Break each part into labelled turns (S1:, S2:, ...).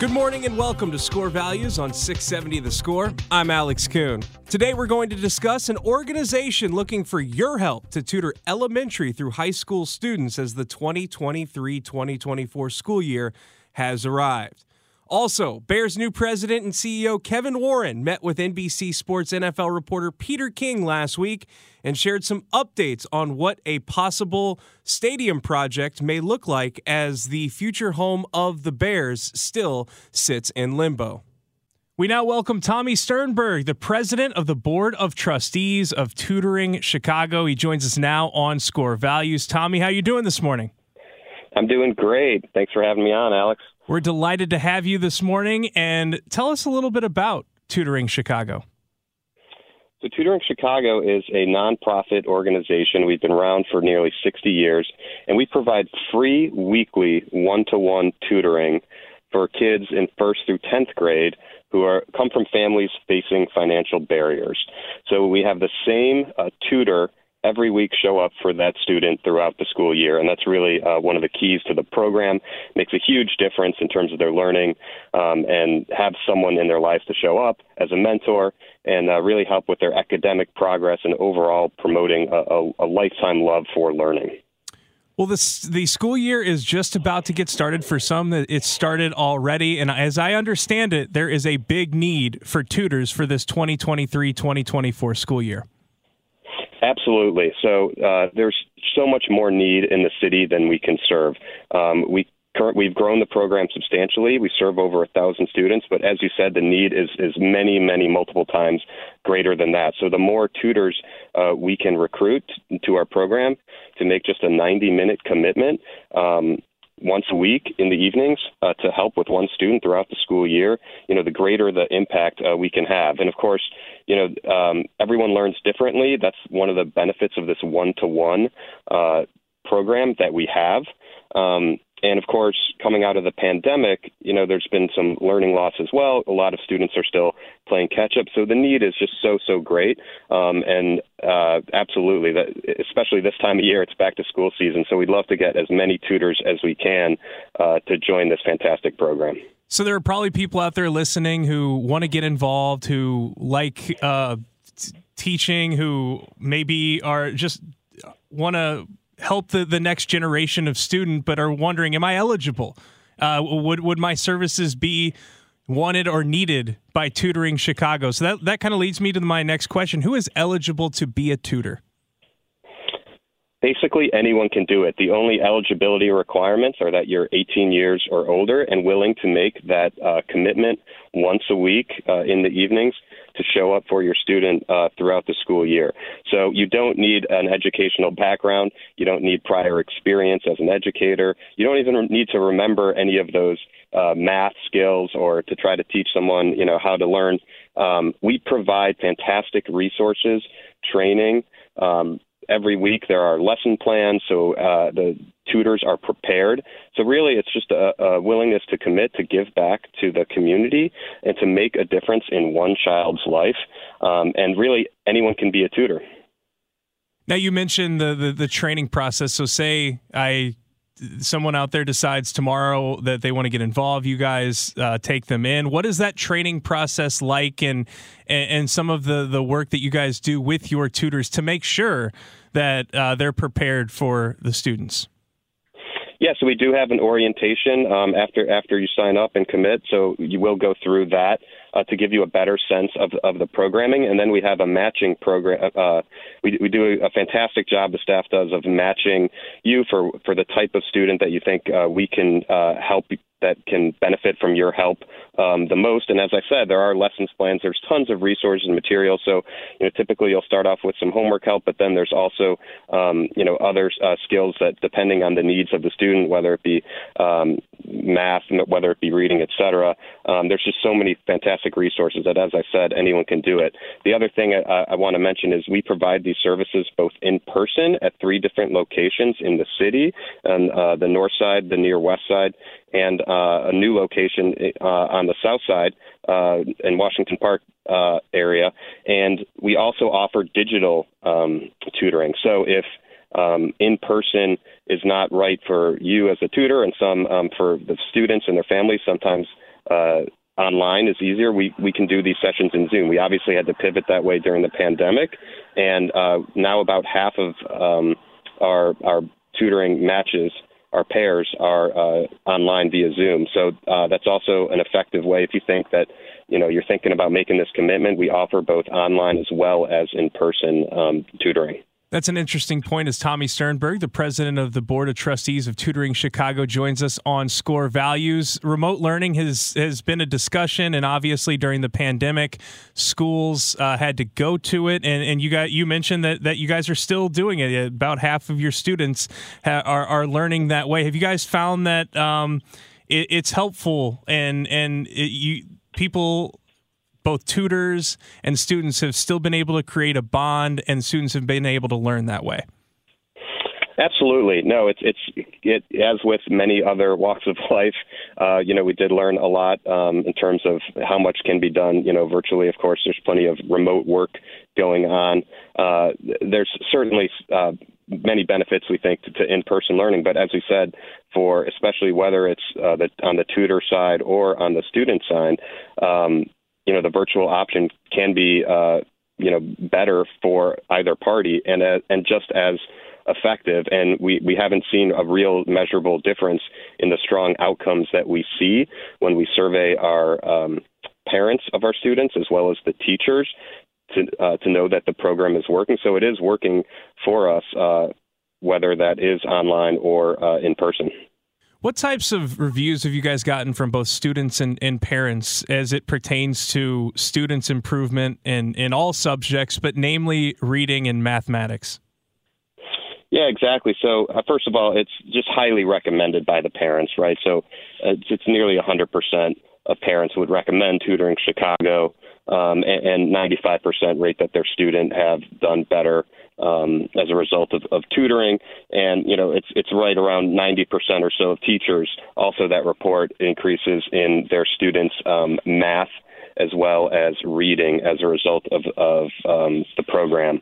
S1: Good morning and welcome to Score Values on 670 The Score. I'm Alex Kuhn. Today we're going to discuss an organization looking for your help to tutor elementary through high school students as the 2023 2024 school year has arrived. Also, Bears' new president and CEO Kevin Warren met with NBC Sports NFL reporter Peter King last week and shared some updates on what a possible stadium project may look like as the future home of the Bears still sits in limbo. We now welcome Tommy Sternberg, the president of the Board of Trustees of Tutoring Chicago. He joins us now on Score Values. Tommy, how you doing this morning?
S2: I'm doing great. Thanks for having me on, Alex.
S1: We're delighted to have you this morning and tell us a little bit about Tutoring Chicago.
S2: So, Tutoring Chicago is a nonprofit organization. We've been around for nearly 60 years, and we provide free weekly one to one tutoring for kids in first through 10th grade who are come from families facing financial barriers. So, we have the same uh, tutor every week show up for that student throughout the school year. And that's really uh, one of the keys to the program. Makes a huge difference in terms of their learning um, and have someone in their lives to show up as a mentor and uh, really help with their academic progress and overall promoting a, a, a lifetime love for learning.
S1: Well, this, the school year is just about to get started for some. It's started already. And as I understand it, there is a big need for tutors for this 2023 2024 school year.
S2: Absolutely. So uh, there's so much more need in the city than we can serve. Um, we current, we've grown the program substantially. We serve over a thousand students, but as you said, the need is is many, many multiple times greater than that. So the more tutors uh, we can recruit to our program to make just a 90 minute commitment. Um, once a week in the evenings uh, to help with one student throughout the school year, you know, the greater the impact uh, we can have. And of course, you know, um, everyone learns differently. That's one of the benefits of this one-to-one uh, program that we have. Um, and of course, coming out of the pandemic, you know, there's been some learning loss as well. A lot of students are still playing catch up, so the need is just so so great. Um, and uh, absolutely, that especially this time of year, it's back to school season, so we'd love to get as many tutors as we can uh, to join this fantastic program.
S1: So there are probably people out there listening who want to get involved, who like uh, t- teaching, who maybe are just want to help the, the next generation of student, but are wondering, am I eligible? Uh, would would my services be wanted or needed by Tutoring Chicago? So that that kind of leads me to my next question: Who is eligible to be a tutor?
S2: Basically, anyone can do it. The only eligibility requirements are that you're 18 years or older and willing to make that uh, commitment once a week uh, in the evenings to show up for your student uh, throughout the school year. So you don't need an educational background. You don't need prior experience as an educator. You don't even need to remember any of those uh, math skills or to try to teach someone, you know, how to learn. Um, we provide fantastic resources, training. Um, every week there are lesson plans, so uh, the tutors are prepared. So really, it's just a, a, willingness to commit to give back to the community and to make a difference in one child's life. Um, and really, anyone can be a tutor.
S1: Now you mentioned the, the, the training process. So say I someone out there decides tomorrow that they want to get involved, you guys uh, take them in. What is that training process like, and, and some of the the work that you guys do with your tutors to make sure that uh, they're prepared for the students?
S2: Yeah, so we do have an orientation um, after after you sign up and commit. So you will go through that uh, to give you a better sense of of the programming, and then we have a matching program. Uh, we we do a fantastic job. The staff does of matching you for for the type of student that you think uh, we can uh, help that can benefit from your help um, the most. And as I said, there are lessons plans. There's tons of resources and materials. So, you know, typically you'll start off with some homework help, but then there's also, um, you know, other uh, skills that, depending on the needs of the student, whether it be um, math, whether it be reading, etc. Um, there's just so many fantastic resources that, as I said, anyone can do it. The other thing I, I want to mention is we provide these services both in person at three different locations in the city, on uh, the north side, the near west side, and a new location uh, on the south side uh, in Washington Park uh, area. And we also offer digital um, tutoring. So if um, in person is not right for you as a tutor, and some um, for the students and their families. Sometimes uh, online is easier. We we can do these sessions in Zoom. We obviously had to pivot that way during the pandemic, and uh, now about half of um, our our tutoring matches our pairs are uh, online via Zoom. So uh, that's also an effective way if you think that you know you're thinking about making this commitment. We offer both online as well as in person um, tutoring.
S1: That's an interesting point as Tommy Sternberg, the president of the Board of Trustees of Tutoring Chicago, joins us on Score Values. Remote learning has, has been a discussion, and obviously during the pandemic, schools uh, had to go to it. And, and you got you mentioned that, that you guys are still doing it. About half of your students ha- are, are learning that way. Have you guys found that um, it, it's helpful and, and it, you people both tutors and students have still been able to create a bond, and students have been able to learn that way.
S2: Absolutely, no. It's it's it as with many other walks of life. Uh, you know, we did learn a lot um, in terms of how much can be done. You know, virtually. Of course, there's plenty of remote work going on. Uh, there's certainly uh, many benefits we think to, to in-person learning, but as we said, for especially whether it's uh, the, on the tutor side or on the student side, um, you know the virtual option can be uh, you know better for either party and uh, and just as effective. And we we haven't seen a real measurable difference in the strong outcomes that we see when we survey our um, parents of our students as well as the teachers to uh, to know that the program is working. So it is working for us uh, whether that is online or uh, in person
S1: what types of reviews have you guys gotten from both students and, and parents as it pertains to students' improvement in, in all subjects, but namely reading and mathematics?
S2: Yeah, exactly. So, uh, first of all, it's just highly recommended by the parents, right? So, uh, it's, it's nearly 100% of parents would recommend tutoring Chicago, um, and, and 95% rate that their student have done better um, as a result of, of tutoring. And you know, it's it's right around 90% or so of teachers also that report increases in their students' um, math as well as reading as a result of of um, the program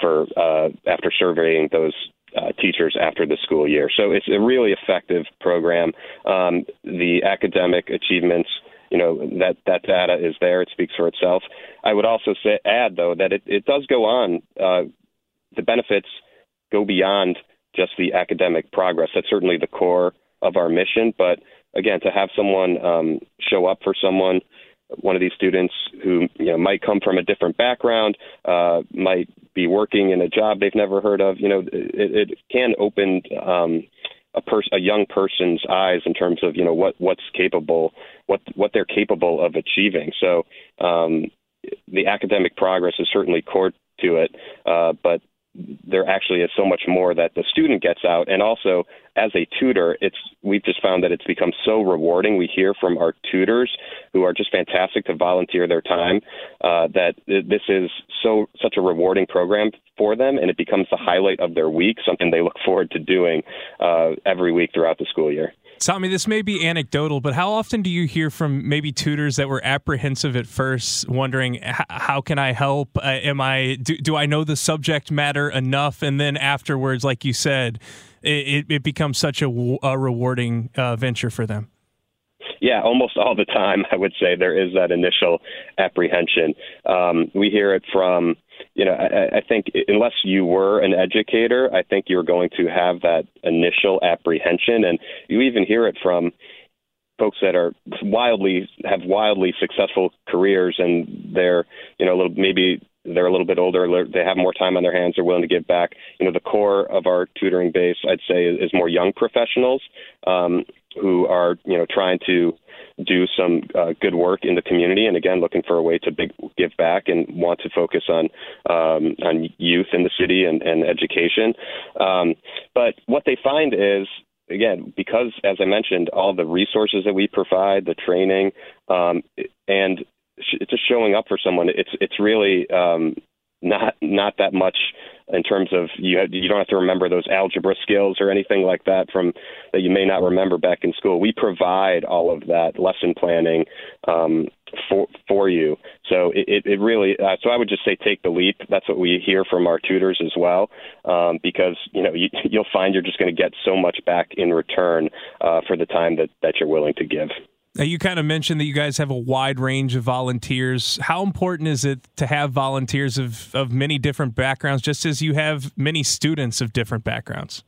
S2: for uh, after surveying those uh, teachers after the school year. So it's a really effective program. Um, the academic achievements, you know, that that data is there. It speaks for itself. I would also say add though that it, it does go on uh, the benefits go beyond just the academic progress. That's certainly the core of our mission. But again, to have someone um, show up for someone, one of these students who you know might come from a different background, uh, might be working in a job they've never heard of. You know, it, it can open um, a person, a young person's eyes in terms of you know what what's capable, what what they're capable of achieving. So um, the academic progress is certainly core to it, uh, but there actually is so much more that the student gets out. And also as a tutor it's we've just found that it's become so rewarding. We hear from our tutors who are just fantastic to volunteer their time uh, that this is so such a rewarding program for them and it becomes the highlight of their week something they look forward to doing uh, every week throughout the school year
S1: Tommy, this may be anecdotal, but how often do you hear from maybe tutors that were apprehensive at first, wondering how can I help? Uh, am I do, do I know the subject matter enough? And then afterwards, like you said, it, it becomes such a, a rewarding uh, venture for them.
S2: Yeah, almost all the time, I would say there is that initial apprehension. Um, we hear it from you know, I, I think unless you were an educator, I think you're going to have that initial apprehension, and you even hear it from folks that are wildly have wildly successful careers, and they're you know a little maybe they're a little bit older, they have more time on their hands, they're willing to give back. You know, the core of our tutoring base, I'd say, is more young professionals um, who are you know trying to do some uh, good work in the community, and again, looking for a way to big, give back and want to focus on um, on youth in the city and, and education. Um, but what they find is again, because as I mentioned, all the resources that we provide, the training, um, and just showing up for someone, it's it's really um, not not that much in terms of you have, you don't have to remember those algebra skills or anything like that from that you may not remember back in school. We provide all of that lesson planning um, for for you. So it, it really uh, so I would just say take the leap. That's what we hear from our tutors as well, um, because you know you, you'll find you're just going to get so much back in return uh, for the time that that you're willing to give.
S1: Now, you kind of mentioned that you guys have a wide range of volunteers. How important is it to have volunteers of, of many different backgrounds, just as you have many students of different backgrounds?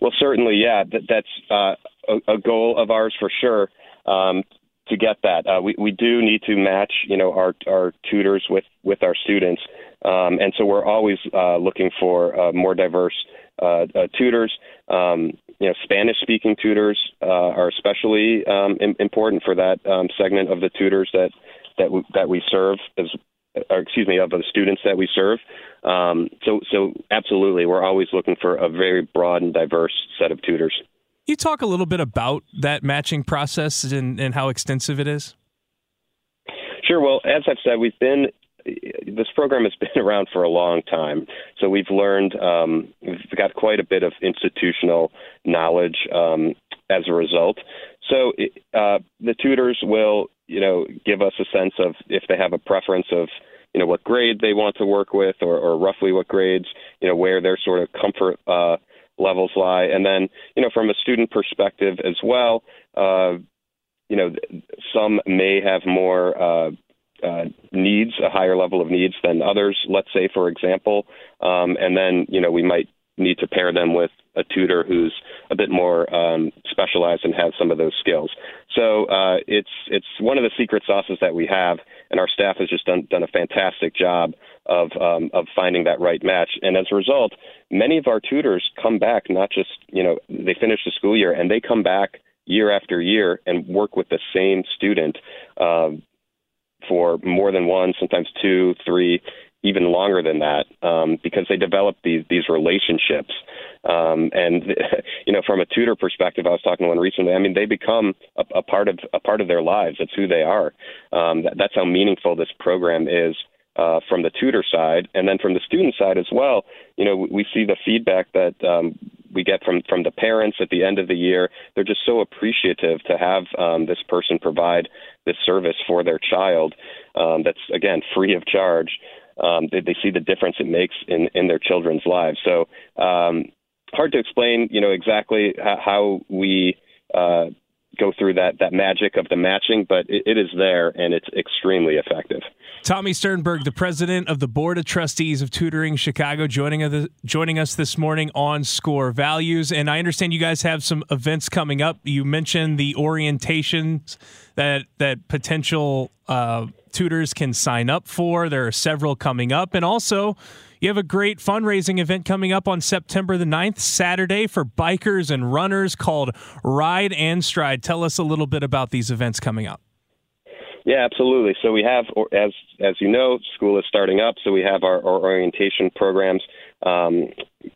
S2: Well, certainly, yeah. That, that's uh, a, a, goal of ours for sure. Um, to get that, uh, we we do need to match, you know, our our tutors with with our students, um, and so we're always uh, looking for uh, more diverse uh, uh, tutors. Um, you know, Spanish-speaking tutors uh, are especially um, important for that um, segment of the tutors that that we, that we serve, as, or excuse me, of the students that we serve. Um, so, so absolutely, we're always looking for a very broad and diverse set of tutors.
S1: you talk a little bit about that matching process and, and how extensive it is?
S2: Sure. Well, as I've said, we've been this program has been around for a long time, so we've learned um, we've got quite a bit of institutional knowledge um, as a result. So uh, the tutors will, you know, give us a sense of if they have a preference of, you know, what grade they want to work with, or, or roughly what grades, you know, where their sort of comfort uh, levels lie, and then, you know, from a student perspective as well. Uh, you know, some may have more uh, uh, needs, a higher level of needs than others, let's say, for example. Um, and then, you know, we might need to pair them with a tutor who's a bit more um, specialized and has some of those skills. So uh, it's it's one of the secret sauces that we have, and our staff has just done done a fantastic job of um, of finding that right match. And as a result, many of our tutors come back. Not just you know they finish the school year and they come back year after year and work with the same student. Uh, for more than one, sometimes two, three, even longer than that, um, because they develop these these relationships. Um, and you know, from a tutor perspective, I was talking to one recently. I mean, they become a, a part of a part of their lives. That's who they are. Um, that, that's how meaningful this program is uh, from the tutor side, and then from the student side as well. You know, we see the feedback that um, we get from from the parents at the end of the year. They're just so appreciative to have um, this person provide this service for their child. Um, that's again free of charge. Um, they, they see the difference it makes in in their children's lives. So um, hard to explain, you know, exactly how, how we uh, go through that that magic of the matching, but it, it is there and it's extremely effective.
S1: Tommy Sternberg, the president of the Board of Trustees of Tutoring Chicago, joining us joining us this morning on Score Values. And I understand you guys have some events coming up. You mentioned the orientations that that potential uh, tutors can sign up for. There are several coming up, and also you have a great fundraising event coming up on September the 9th, Saturday, for bikers and runners called Ride and Stride. Tell us a little bit about these events coming up.
S2: Yeah, absolutely. So we have, as as you know, school is starting up, so we have our, our orientation programs um,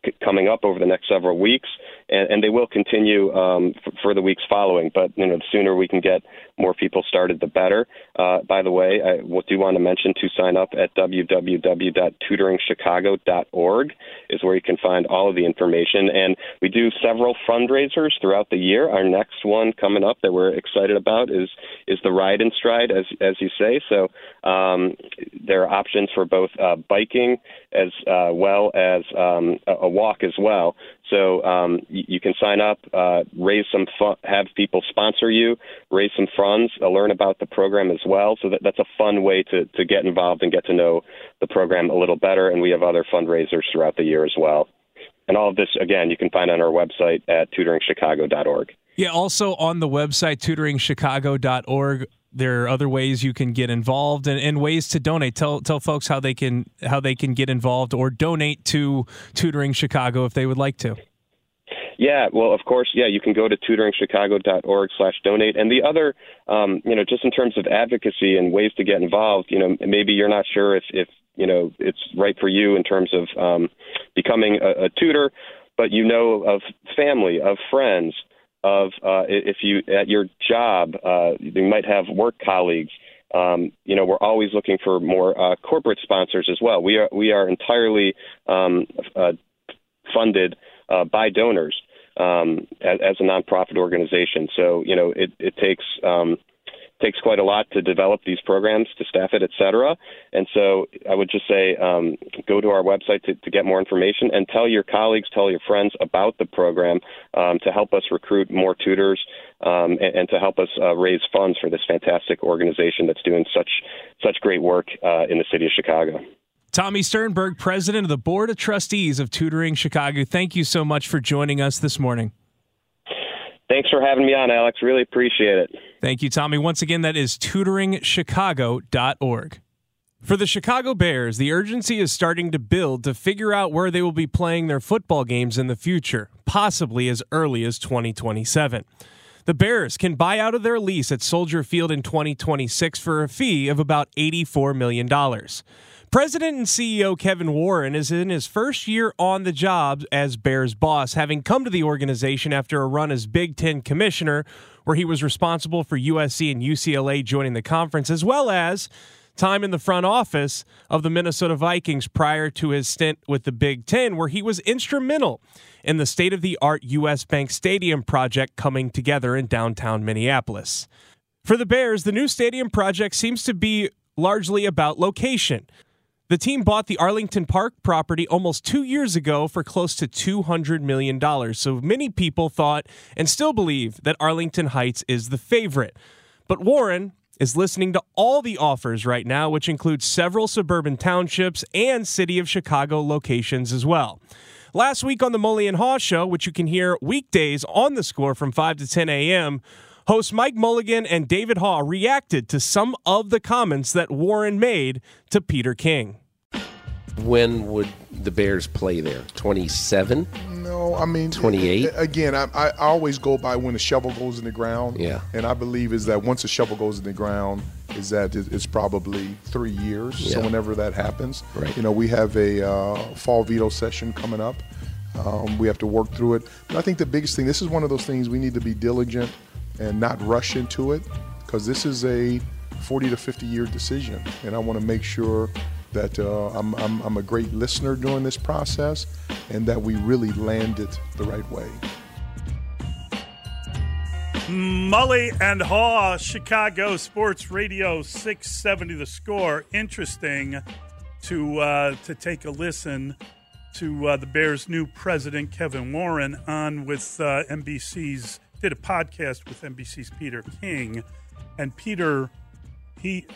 S2: c- coming up over the next several weeks, and, and they will continue um, f- for the weeks following. But you know, the sooner we can get more people started, the better. Uh, by the way, I do want to mention to sign up at www.tutoringchicago.org is where you can find all of the information. And we do several fundraisers throughout the year. Our next one coming up that we're excited about is is the Ride and Stride, as as you say. So um, there are options for both uh, biking as uh, well as um, a, a walk as well. So um, you, you can sign up, uh, raise some have people sponsor you, raise some funds, uh, learn about the program as well. So that, that's a fun way to, to get involved and get to know the program a little better. And we have other fundraisers throughout the year as well. And all of this, again, you can find on our website at tutoringchicago.org.
S1: Yeah, also on the website, tutoringchicago.org, there are other ways you can get involved and, and, ways to donate. Tell tell folks how they can how they can get involved or donate to Tutoring Chicago if they would like to.
S2: Yeah, well, of course, yeah, you can go to tutoringchicago.org slash donate. And the other, um, you know, just in terms of advocacy and ways to get involved, you know, maybe you're not sure if, if you know, it's right for you in terms of um, becoming a, a tutor, but you know of family, of friends, of uh, if you at your job uh, you might have work colleagues. Um, you know, we're always looking for more uh, corporate sponsors as well. We are we are entirely um, uh, funded uh, by donors um, as, as, a nonprofit organization. So you know, it, it takes um, takes quite a lot to develop these programs, to staff it, et cetera. And so I would just say um, go to our website to, to, get more information and tell your colleagues, tell your friends about the program um, to help us recruit more tutors um, and, and, to help us uh, raise funds for this fantastic organization that's doing such such great work uh, in the city of Chicago.
S1: Tommy Sternberg, president of the Board of Trustees of Tutoring Chicago, thank you so much for joining us this morning.
S2: Thanks for having me on, Alex. Really appreciate it.
S1: Thank you, Tommy. Once again, that is tutoringchicago.org. For the Chicago Bears, the urgency is starting to build to figure out where they will be playing their football games in the future, possibly as early as 2027. The Bears can buy out of their lease at Soldier Field in 2026 for a fee of about $84 million. President and CEO Kevin Warren is in his first year on the job as Bears boss, having come to the organization after a run as Big Ten commissioner, where he was responsible for USC and UCLA joining the conference, as well as time in the front office of the Minnesota Vikings prior to his stint with the Big Ten, where he was instrumental in the state of the art US Bank Stadium project coming together in downtown Minneapolis. For the Bears, the new stadium project seems to be largely about location. The team bought the Arlington Park property almost two years ago for close to $200 million. So many people thought and still believe that Arlington Heights is the favorite. But Warren is listening to all the offers right now, which includes several suburban townships and City of Chicago locations as well. Last week on the Mully and Haugh Show, which you can hear weekdays on the score from 5 to 10 a.m., Host Mike Mulligan and David Haugh reacted to some of the comments that Warren made to Peter King.
S3: When would the Bears play there? 27?
S4: No, I mean
S3: 28.
S4: Again, I, I always go by when the shovel goes in the ground.
S3: Yeah.
S4: And I believe is that once the shovel goes in the ground, is that it's probably three years. Yeah. So whenever that happens,
S3: right.
S4: you know, we have a uh, fall veto session coming up. Um, we have to work through it. But I think the biggest thing, this is one of those things we need to be diligent and not rush into it because this is a 40 to 50 year decision. And I want to make sure that uh, I'm, I'm, I'm a great listener during this process and that we really land it the right way.
S5: Mully and Haugh, Chicago Sports Radio 670 The Score. Interesting to uh, to take a listen to uh, the Bears' new president, Kevin Warren, on with uh, NBC's did a podcast with NBC's Peter King, and Peter, he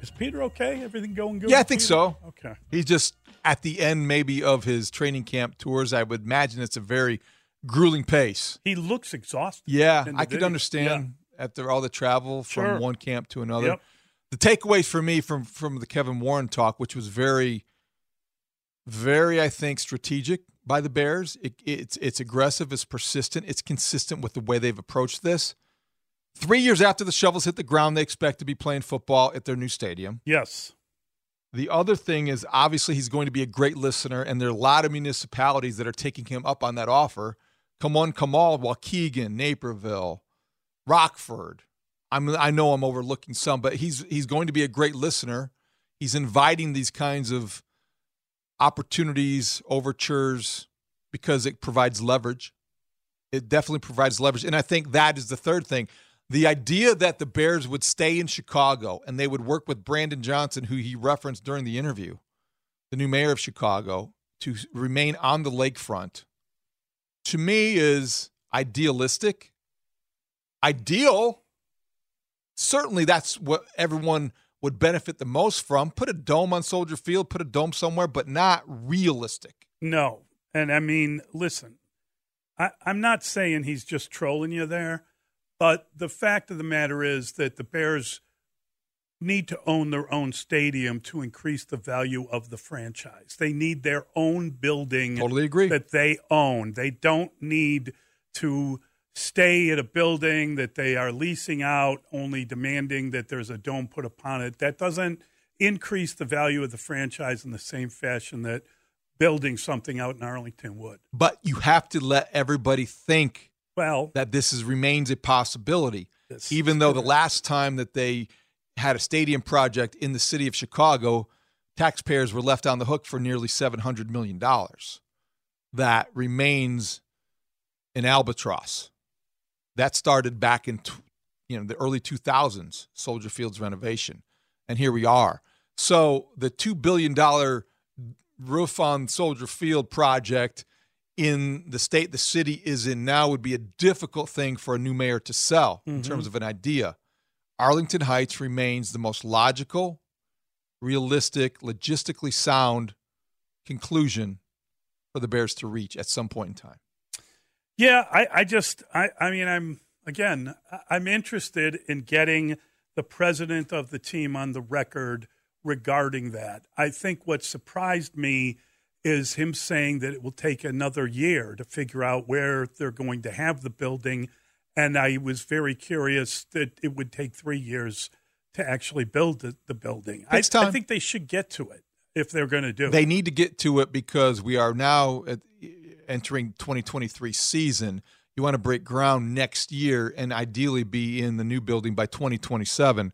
S5: is Peter okay? Everything going good?
S6: Yeah, I think
S5: Peter?
S6: so.
S5: Okay,
S6: he's just at the end maybe of his training camp tours. I would imagine it's a very grueling pace.
S5: He looks exhausted.
S6: Yeah, I could understand yeah. after all the travel from
S5: sure.
S6: one camp to another.
S5: Yep.
S6: The takeaways for me from from the Kevin Warren talk, which was very, very I think strategic by the Bears. It, it's it's aggressive, it's persistent, it's consistent with the way they've approached this. Three years after the shovels hit the ground, they expect to be playing football at their new stadium.
S5: Yes.
S6: The other thing is obviously he's going to be a great listener, and there are a lot of municipalities that are taking him up on that offer. Come on, come all, Waukegan, Naperville, Rockford. I'm I know I'm overlooking some, but he's he's going to be a great listener. He's inviting these kinds of opportunities, overtures, because it provides leverage. It definitely provides leverage. And I think that is the third thing. The idea that the Bears would stay in Chicago and they would work with Brandon Johnson, who he referenced during the interview, the new mayor of Chicago, to remain on the lakefront, to me, is idealistic. Ideal, certainly that's what everyone would benefit the most from. Put a dome on Soldier Field, put a dome somewhere, but not realistic.
S5: No. And I mean, listen, I, I'm not saying he's just trolling you there, but the fact of the matter is that the Bears need to own their own stadium to increase the value of the franchise. They need their own building
S6: Totally agree.
S5: that they own. They don't need to stay at a building that they are leasing out, only demanding that there's a dome put upon it. That doesn't increase the value of the franchise in the same fashion that building something out in Arlington would.
S6: But you have to let everybody think
S5: Well,
S6: that this is remains a possibility. Even though the last time that they had a stadium project in the city of Chicago, taxpayers were left on the hook for nearly $700 million. That remains an albatross. That started back in you know the early 2000s, Soldier Field's renovation. And here we are. So the $2 billion roof on Soldier Field project in the state the city is in now would be a difficult thing for a new mayor to sell in mm-hmm. terms of an idea. Arlington Heights remains the most logical, realistic, logistically sound conclusion for the Bears to reach at some point in time.
S5: Yeah, I, I just, I, I mean, I'm, again, I'm interested in getting the president of the team on the record regarding that. I think what surprised me is him saying that it will take another year to figure out where they're going to have the building. And I was very curious that it would take three years to actually build the, the building. I. I think they should get to it if they're going to do
S6: They
S5: it.
S6: They need to get to it because we are now at, entering 2023 season. You want to break ground next year and ideally be in the new building by 2027.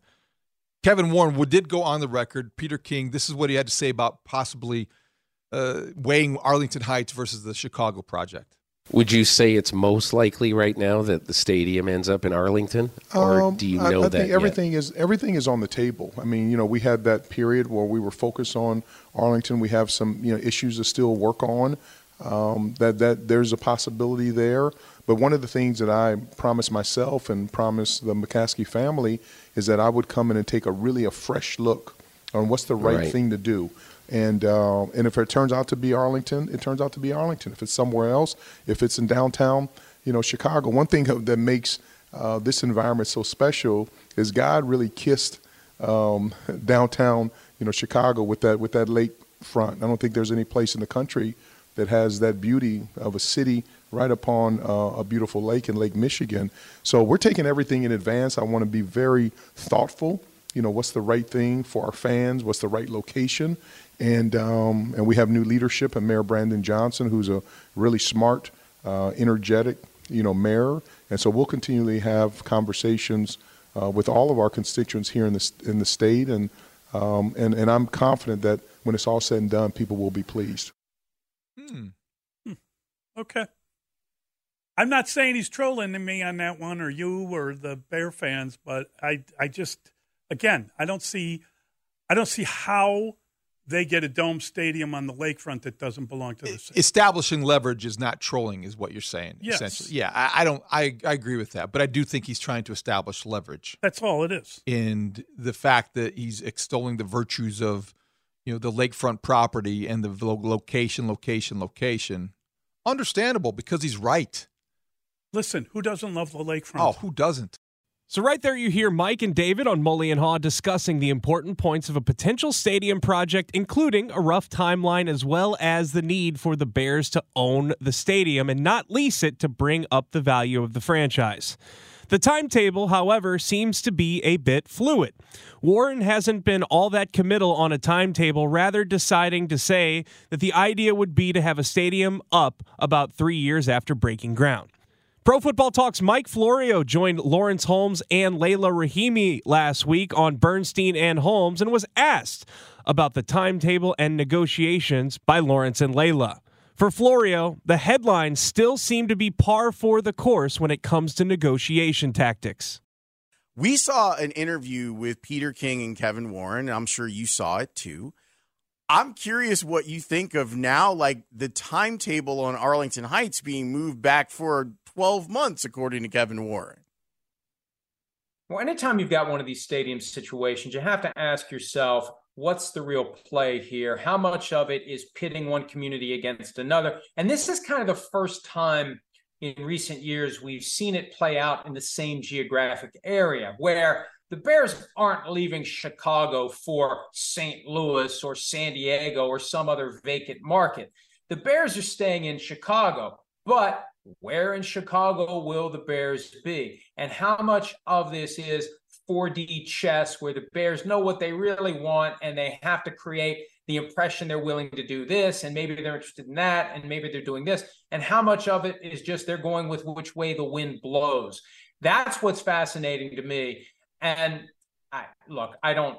S6: Kevin Warren did go on the record. Peter King, this is what he had to say about possibly uh, weighing Arlington Heights versus the Chicago project.
S3: Would you say it's most likely right now that the stadium ends up in Arlington, or
S4: Um,
S3: do you
S4: I-
S3: know
S4: I,
S3: that
S4: think
S3: yet?
S4: everything is everything is on the table. I mean, you know, we had that period where we were focused on Arlington. We have some you know issues to still work on. Um, that that there's a possibility there. But one of the things that I promised myself and promised the McCaskey family is that I would come in and take a really a fresh look on what's the right,
S3: Right.
S4: thing to do. And uh, and if it turns out to be Arlington, it turns out to be Arlington. If it's somewhere else, if it's in downtown, you know, Chicago. One thing that makes uh, this environment so special is God really kissed um, downtown, you know, Chicago with that with that lake front. I don't think there's any place in the country that has that beauty of a city right upon uh, a beautiful lake in Lake Michigan. So we're taking everything in advance. I want to be very thoughtful. You know, what's the right thing for our fans? What's the right location? And um, and we have new leadership and Mayor Brandon Johnson, who's a really smart, uh, energetic, you know, mayor. And so we'll continually have conversations uh, with all of our constituents here in the in the state, and um, and and I'm confident that when it's all said and done, people will be pleased.
S6: Hmm.
S5: Okay. I'm not saying he's trolling me on that one, or you, or the Bear fans, but I, I just, again, I don't see, I don't see how they get a dome stadium on the lakefront that doesn't belong to the city.
S6: Establishing leverage is not trolling, is what you're saying.
S5: Yes.
S6: Essentially, yeah. I, I don't. I, I agree with that, but I do think he's trying to establish leverage.
S5: That's all it is.
S6: and the fact that he's extolling the virtues of you know the lakefront property and the lo- location location location understandable because he's right
S5: Listen, who doesn't love the lakefront?
S6: oh who doesn't
S1: So, right there, you hear Mike and David on Mully and Haugh discussing the important points of a potential stadium project, including a rough timeline as well as the need for the Bears to own the stadium and not lease it to bring up the value of the franchise. The timetable, however, seems to be a bit fluid. Warren hasn't been all that committal on a timetable, rather, deciding to say that the idea would be to have a stadium up about three years after breaking ground. Pro Football Talk's Mike Florio joined Lawrence Holmes and Layla Rahimi last week on Bernstein and Holmes and was asked about the timetable and negotiations by Lawrence and Layla. For Florio, the headlines still seem to be par for the course when it comes to negotiation tactics.
S7: We saw an interview with Peter King and Kevin Warren. and I'm sure you saw it too. I'm curious what you think of now, like the timetable on Arlington Heights being moved back for 12 months, according to Kevin Warren.
S8: Well, anytime you've got one of these stadium situations, you have to ask yourself, what's the real play here? How much of it is pitting one community against another? And this is kind of the first time in recent years we've seen it play out in the same geographic area where the Bears aren't leaving Chicago for St. Louis or San Diego or some other vacant market. The Bears are staying in Chicago, but where in Chicago will the Bears be? And how much of this is 4D chess where the Bears know what they really want and they have to create the impression they're willing to do this and maybe they're interested in that and maybe they're doing this. And how much of it is just they're going with which way the wind blows. That's what's fascinating to me. And I look I don't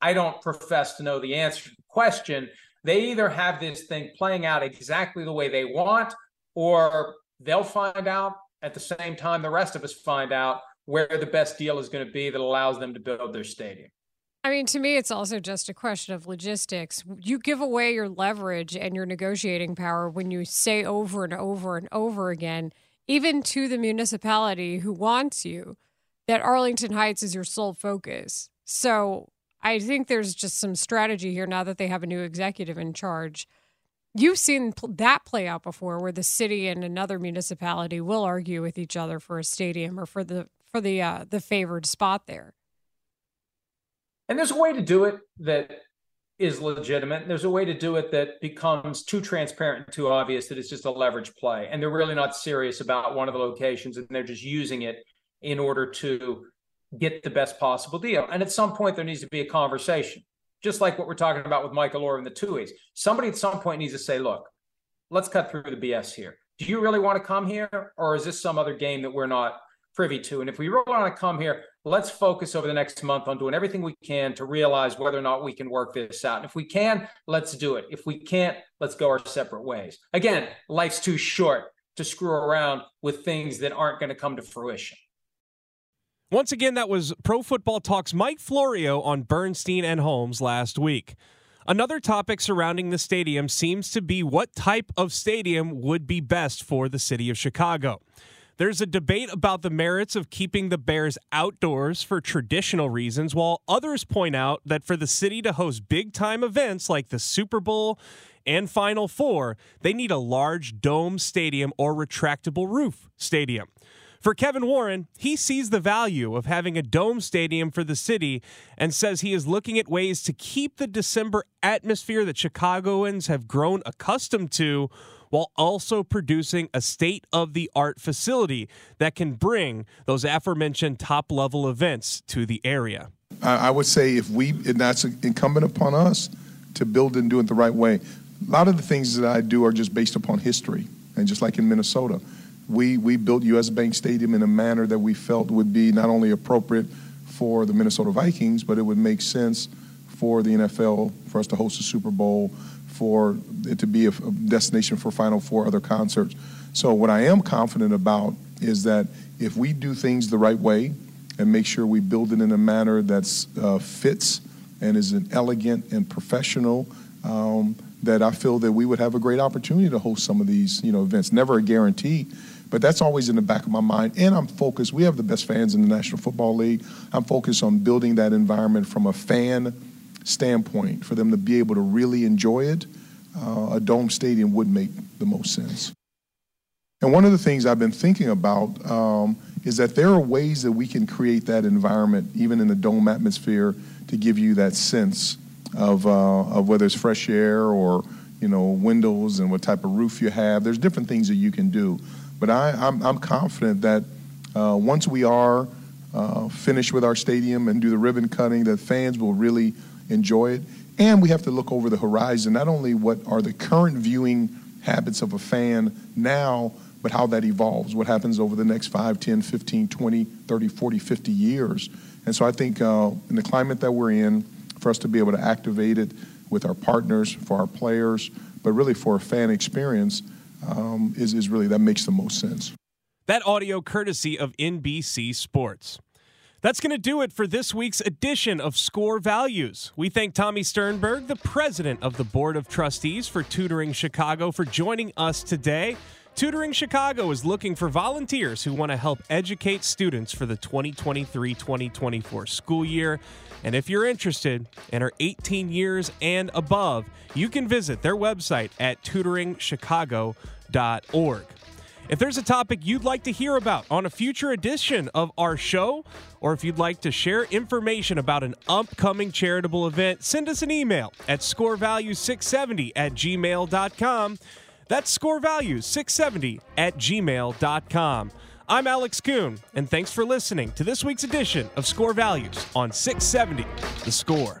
S8: I don't profess to know the answer to the question. They either have this thing playing out exactly the way they want or they'll find out at the same time the rest of us find out where the best deal is going to be that allows them to build their stadium.
S9: I mean, to me, it's also just a question of logistics. You give away your leverage and your negotiating power when you say over and over and over again, even to the municipality who wants you, that Arlington Heights is your sole focus. So I think there's just some strategy here now that they have a new executive in charge. You've seen that play out before where the city and another municipality will argue with each other for a stadium or for the for the uh, the favored spot there.
S8: And there's a way to do it that is legitimate. There's a way to do it that becomes too transparent and too obvious that it's just a leverage play. And they're really not serious about one of the locations and they're just using it in order to get the best possible deal. And at some point, there needs to be a conversation, just like what we're talking about with Michael Oher and the Tuohys. Somebody at some point needs to say, look, let's cut through the BS here. Do you really want to come here? Or is this some other game that we're not privy to. And if we really want to come here, let's focus over the next month on doing everything we can to realize whether or not we can work this out. And if we can, let's do it. If we can't, let's go our separate ways. Again, life's too short to screw around with things that aren't going to come to fruition.
S1: Once again, that was Pro Football Talks Mike Florio on Bernstein and Holmes last week. Another topic surrounding the stadium seems to be what type of stadium would be best for the city of Chicago. There's a debate about the merits of keeping the Bears outdoors for traditional reasons, while others point out that for the city to host big time events like the Super Bowl and Final Four, they need a large dome stadium or retractable roof stadium. For Kevin Warren, he sees the value of having a dome stadium for the city and says he is looking at ways to keep the December atmosphere that Chicagoans have grown accustomed to while also producing a state of the art facility that can bring those aforementioned top level events to the area.
S4: I would say if we, and that's incumbent upon us to build and do it the right way. A lot of the things that I do are just based upon history, and just like in Minnesota, we we built U.S. Bank Stadium in a manner that we felt would be not only appropriate for the Minnesota Vikings, but it would make sense for the NFL for us to host a Super Bowl, for it to be a, a destination for Final Four other concerts. So what I am confident about is that if we do things the right way and make sure we build it in a manner that uh, fits and is an elegant and professional, um, that I feel that we would have a great opportunity to host some of these, you know, events. Never a guarantee, but that's always in the back of my mind. And I'm focused. We have the best fans in the National Football League. I'm focused on building that environment from a fan standpoint for them to be able to really enjoy it, uh, a dome stadium would make the most sense. And one of the things I've been thinking about um, is that there are ways that we can create that environment, even in the dome atmosphere, to give you that sense of, uh, of whether it's fresh air or you know windows and what type of roof you have. There's different things that you can do, but I, I'm, I'm confident that uh, once we are uh, finished with our stadium and do the ribbon cutting, that fans will really enjoy it. And we have to look over the horizon, not only what are the current viewing habits of a fan now, but how that evolves, what happens over the next 5, 10, 15, 20, 30, 40, 50 years. And so I think uh, in the climate that we're in, for us to be able to activate it with our partners, for our players, but really for a fan experience, um, is, is really that makes the most sense.
S1: That audio courtesy of NBC Sports. That's going to do it for this week's edition of Score Values. We thank Tommy Sternberg, the president of the Board of Trustees for Tutoring Chicago, for joining us today. Tutoring Chicago is looking for volunteers who want to help educate students for the 2023 2024 school year. And if you're interested and are 18 years and above, you can visit their website at tutoringchicago.org. If there's a topic you'd like to hear about on a future edition of our show, or if you'd like to share information about an upcoming charitable event, send us an email at scorevalue670 at gmail.com. That's scorevalue670 at gmail.com. I'm Alex Kuhn, and thanks for listening to this week's edition of Score Values on 670 The Score.